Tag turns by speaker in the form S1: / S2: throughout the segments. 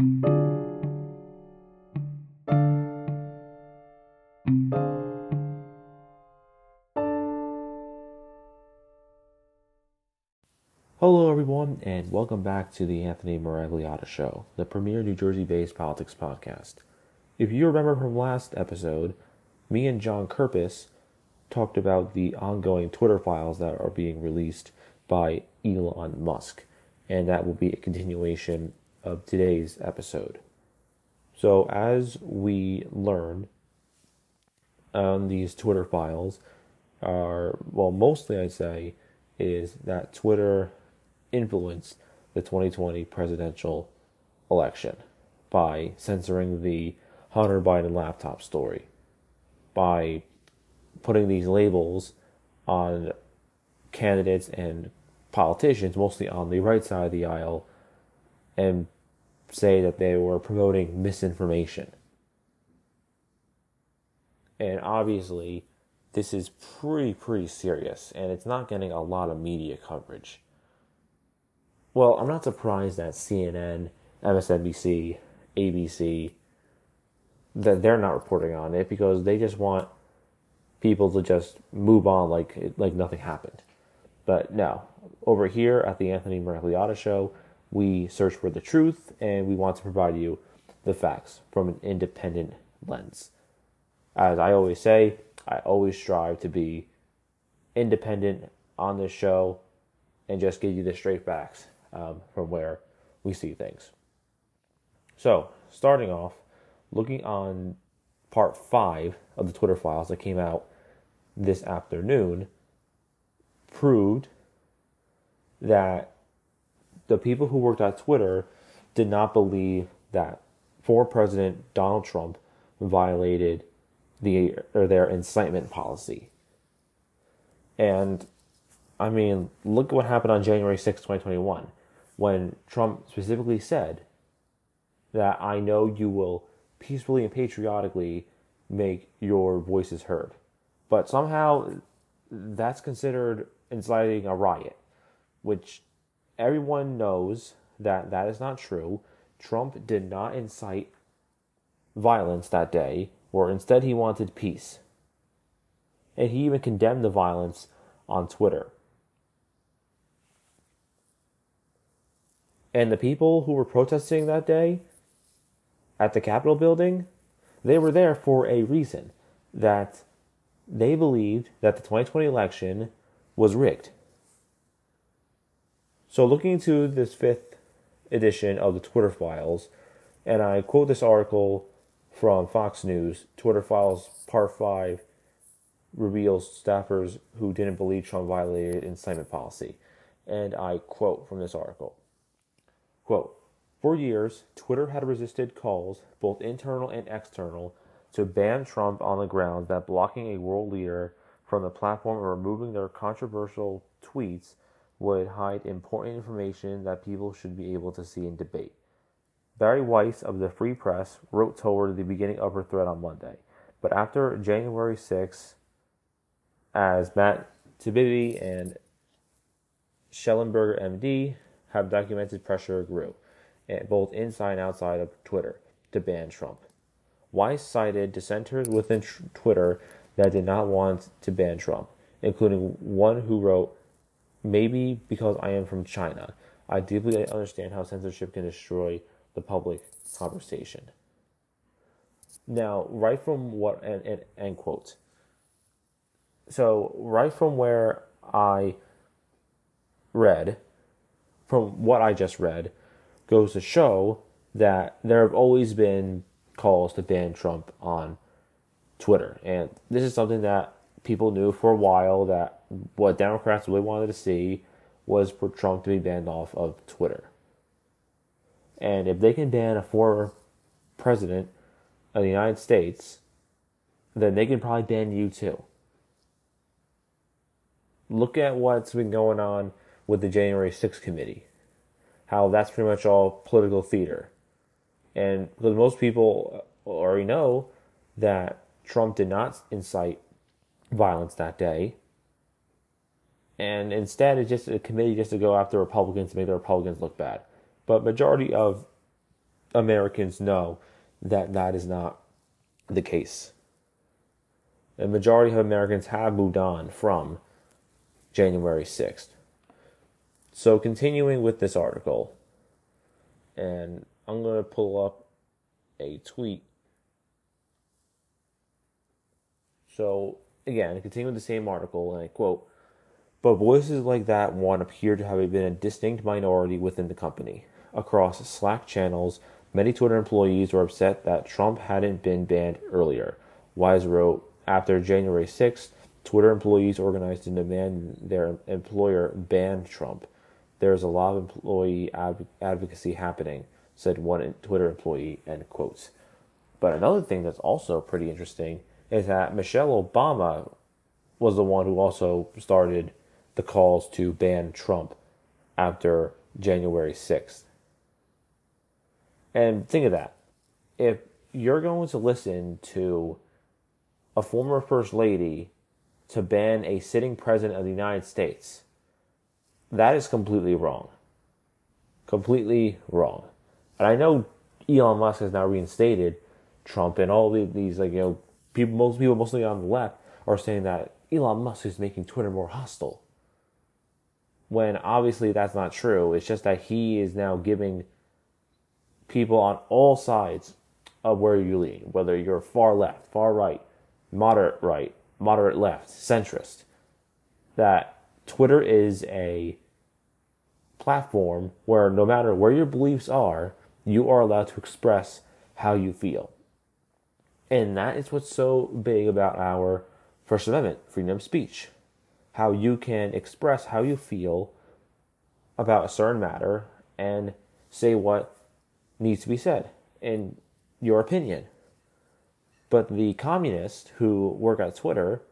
S1: Hello, everyone, and welcome back to the Anthony Miragliotta Show, the premier New Jersey based politics podcast. If you remember from last episode, me and John Kirpus talked about the ongoing Twitter files that are being released by Elon Musk, and that will be a continuation of today's episode. So, as we learn on these Twitter files, are well, mostly I'd say is that Twitter influenced the 2020 presidential election by censoring the Hunter Biden laptop story, by putting these labels on candidates and politicians, mostly on the right side of the aisle, and say that they were promoting misinformation. And obviously, this is pretty, pretty serious, and it's not getting a lot of media coverage. Well, I'm not surprised that CNN, MSNBC, ABC, that they're not reporting on it because they just want people to just move on like like nothing happened. But no, over here at the Anthony Miragliotta Show, we search for the truth and we want to provide you the facts from an independent lens. As I always say, I always strive to be independent on this show and just give you the straight facts um, from where we see things. So, starting off, looking on part five of the Twitter files that came out this afternoon, proved that the people who worked at Twitter did not believe that former President Donald Trump violated the or their incitement policy. And I mean, look at what happened on January 6, 2021 when Trump specifically said that I know you will peacefully and patriotically make your voices heard. But somehow that's considered inciting a riot, which everyone knows that that is not true. Trump did not incite violence that day, or instead he wanted peace. And he even condemned the violence on Twitter. And the people who were protesting that day at the Capitol building, they were there for a reason that they believed that the 2020 election was rigged. So, looking into this fifth edition of the Twitter Files, and I quote this article from Fox News Twitter Files Part 5 reveals staffers who didn't believe Trump violated incitement policy. And I quote from this article Quote, for years, Twitter had resisted calls, both internal and external, to ban Trump on the grounds that blocking a world leader from the platform or removing their controversial tweets would hide important information that people should be able to see and debate. Bari Weiss of the Free Press wrote toward the beginning of her thread on Monday, but after January 6, as Matt Taibbi and Shellenberger MD have documented pressure grew, eh, both inside and outside of Twitter, to ban Trump. Weiss cited dissenters within Twitter that did not want to ban Trump, including one who wrote, Maybe because I am from China, I deeply understand how censorship can destroy the public conversation. Now, right from what, and, and, end quote. So, right from where I read, from what I just read, goes to show that there have always been calls to ban Trump on Twitter. And this is something that people knew for a while that what Democrats really wanted to see was for Trump to be banned off of Twitter. And if they can ban a former president of the United States, then they can probably ban you too. Look at what's been going on with the January 6th committee. How that's pretty much all political theater. And because most people already know that Trump did not incite violence that day. And instead, it's just a committee just to go after Republicans to make the Republicans look bad. But majority of Americans know that that is not the case. The majority of Americans have moved on from January 6th. So, continuing with this article, and I'm going to pull up a tweet. So, again, continuing the same article, and I quote, but voices like that one appear to have been a distinct minority within the company. Across Slack channels, many Twitter employees were upset that Trump hadn't been banned earlier. Weiss wrote, after January 6th, Twitter employees organized to demand their employer ban Trump. There's a lot of employee advocacy happening, said one Twitter employee, end quotes. But another thing that's also pretty interesting is that Michelle Obama was the one who also started the calls to ban Trump after January 6th. And think of that. If you're going to listen to a former First Lady to ban a sitting president of the United States, that is completely wrong. Completely wrong. And I know Elon Musk has now reinstated Trump and all these, like, you know, people, most people, mostly on the left, are saying that Elon Musk is making Twitter more hostile. When obviously that's not true. It's just that he is now giving people on all sides of where you lean, whether you're far left, far right, moderate right, moderate left, centrist, that Twitter is a platform where no matter where your beliefs are, you are allowed to express how you feel. And that is what's so big about our First Amendment, freedom of speech. How you can express how you feel about a certain matter and say what needs to be said in your opinion. But the communists who work at Twitter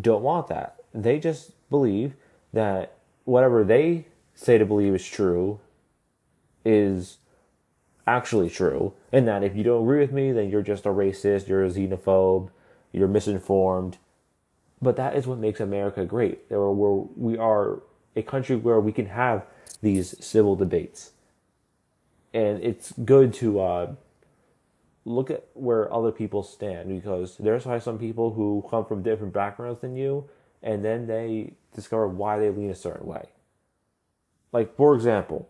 S1: don't want that. They just believe that whatever they say to believe is true is actually true, and that if you don't agree with me, then you're just a racist, you're a xenophobe, you're misinformed. But that is what makes America great. There where we are a country where we can have these civil debates, and it's good to uh, look at where other people stand because there's probably some people who come from different backgrounds than you, and then they discover why they lean a certain way. Like, for example,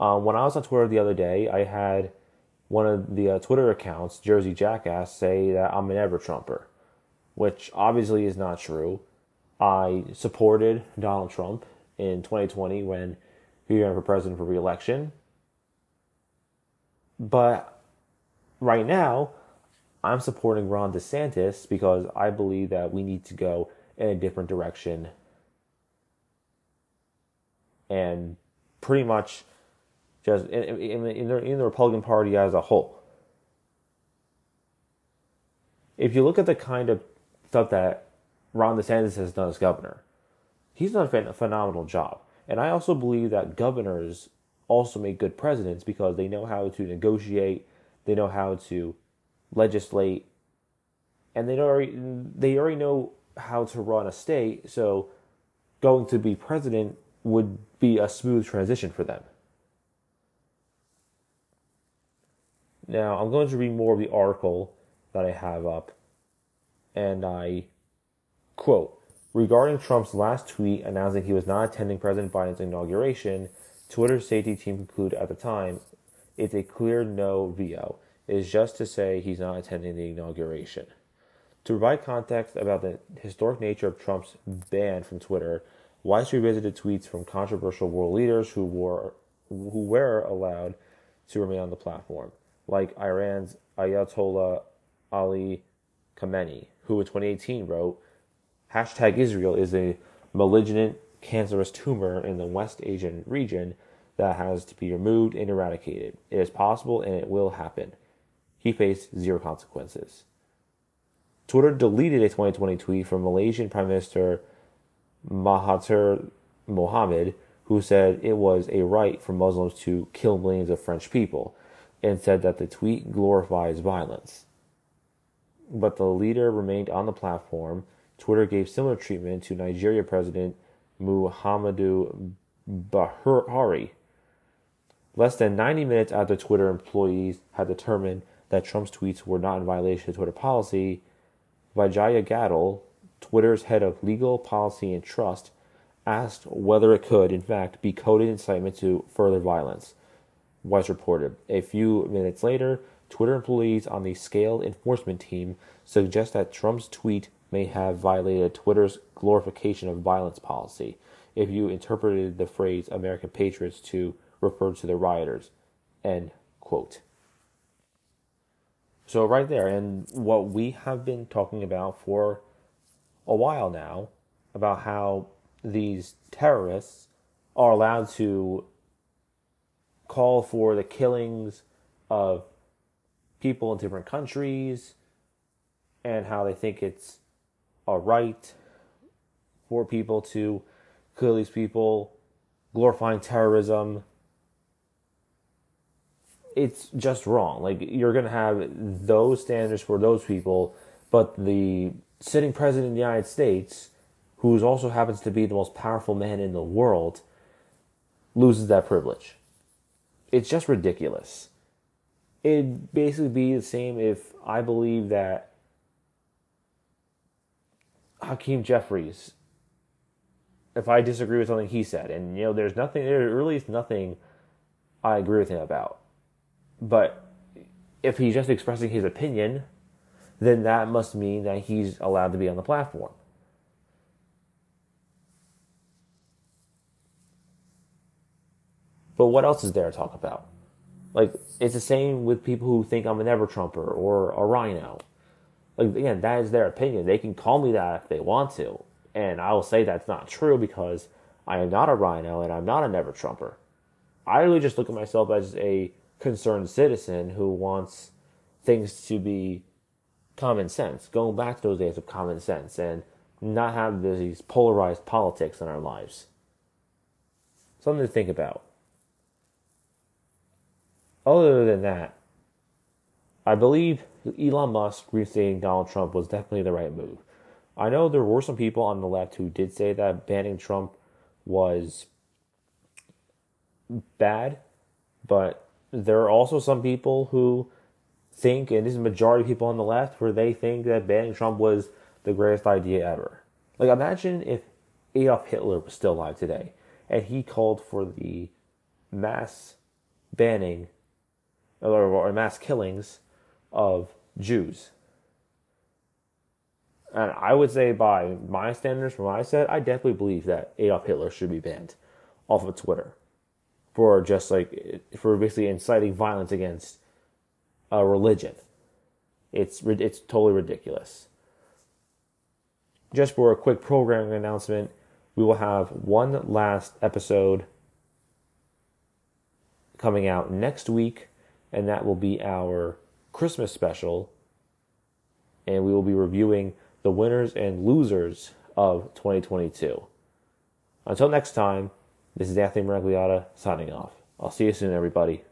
S1: uh, when I was on Twitter the other day, I had one of the uh, Twitter accounts, Jersey Jackass, say that I'm an ever Trumper, which obviously is not true. I supported Donald Trump in 2020 when he ran for president for reelection. But right now, I'm supporting Ron DeSantis because I believe that we need to go in a different direction. And pretty much just in, in, in, the, in the Republican Party as a whole. If you look at the kind of stuff that Ron DeSantis has done as governor, he's done a phenomenal job. And I also believe that governors also make good presidents because they know how to negotiate they know how to legislate, and they already they already know how to run a state. So, going to be president would be a smooth transition for them. Now, I'm going to read more of the article that I have up, and I quote Regarding Trump's last tweet announcing he was not attending President Biden's inauguration, Twitter's safety team concluded at the time it's a clear no VO. It is just to say he's not attending the inauguration. To provide context about the historic nature of Trump's ban from Twitter, Weiss revisited tweets from controversial world leaders who were who were allowed to remain on the platform, like Iran's Ayatollah Ali Khamenei, who in 2018 wrote, hashtag Israel is a malignant cancerous tumor in the West Asian region that has to be removed and eradicated. It is possible and it will happen. He faced zero consequences. Twitter deleted a 2020 tweet from Malaysian Prime Minister Mahathir Mohamad, who said it was a right for Muslims to kill millions of French people, and said that the tweet glorifies violence. But the leader remained on the platform. Twitter gave similar treatment to Nigeria President Muhammadu Buhari Less than 90 minutes after Twitter employees had determined that Trump's tweets were not in violation of Twitter policy, Vijaya Gadde, Twitter's head of legal policy and trust, asked whether it could, in fact, be coded incitement to further violence. Weiss reported. A few minutes later, Twitter employees on the scaled enforcement team suggest that Trump's tweet may have violated Twitter's glorification of violence policy if you interpreted the phrase American patriots to refer to the rioters. End quote. So, right there, and what we have been talking about for a while now about how these terrorists are allowed to call for the killings of people in different countries and how they think it's a right for people to kill these people, glorifying terrorism. It's just wrong. Like, you're going to have those standards for those people, but the sitting president of the United States, who also happens to be the most powerful man in the world, loses that privilege. It's just ridiculous. It'd basically be the same if I believe that Hakeem Jeffries, if I disagree with something he said, and you know, there's nothing, there really is nothing I agree with him about. But if he's just expressing his opinion, then that must mean that he's allowed to be on the platform. But what else is there to talk about? Like, it's the same with people who think I'm an ever Trumper or a RINO. Like, again, that is their opinion. They can call me that if they want to. And I will say that's not true because I am not a RINO and I'm not a never Trumper. I really just look at myself as a concerned citizen who wants things to be common sense, going back to those days of common sense and not have these polarized politics in our lives. Something to think about. Other than that, I believe Elon Musk reinstating Donald Trump was definitely the right move. I know there were some people on the left who did say that banning Trump was bad, but there are also some people who think, and this is a majority of people on the left, where they think that banning Trump was the greatest idea ever. Like, imagine if Adolf Hitler was still alive today and he called for the mass banning or, or mass killings of Jews. And I would say, by my standards, from what I said, I definitely believe that Adolf Hitler should be banned off of Twitter for just like for basically inciting violence against a religion. It's it's totally ridiculous. Just for a quick programming announcement, we will have one last episode coming out next week, and that will be our Christmas special. And we will be reviewing the winners and losers of 2022. Until next time, this is Anthony Miragliotta signing off. I'll see you soon, everybody.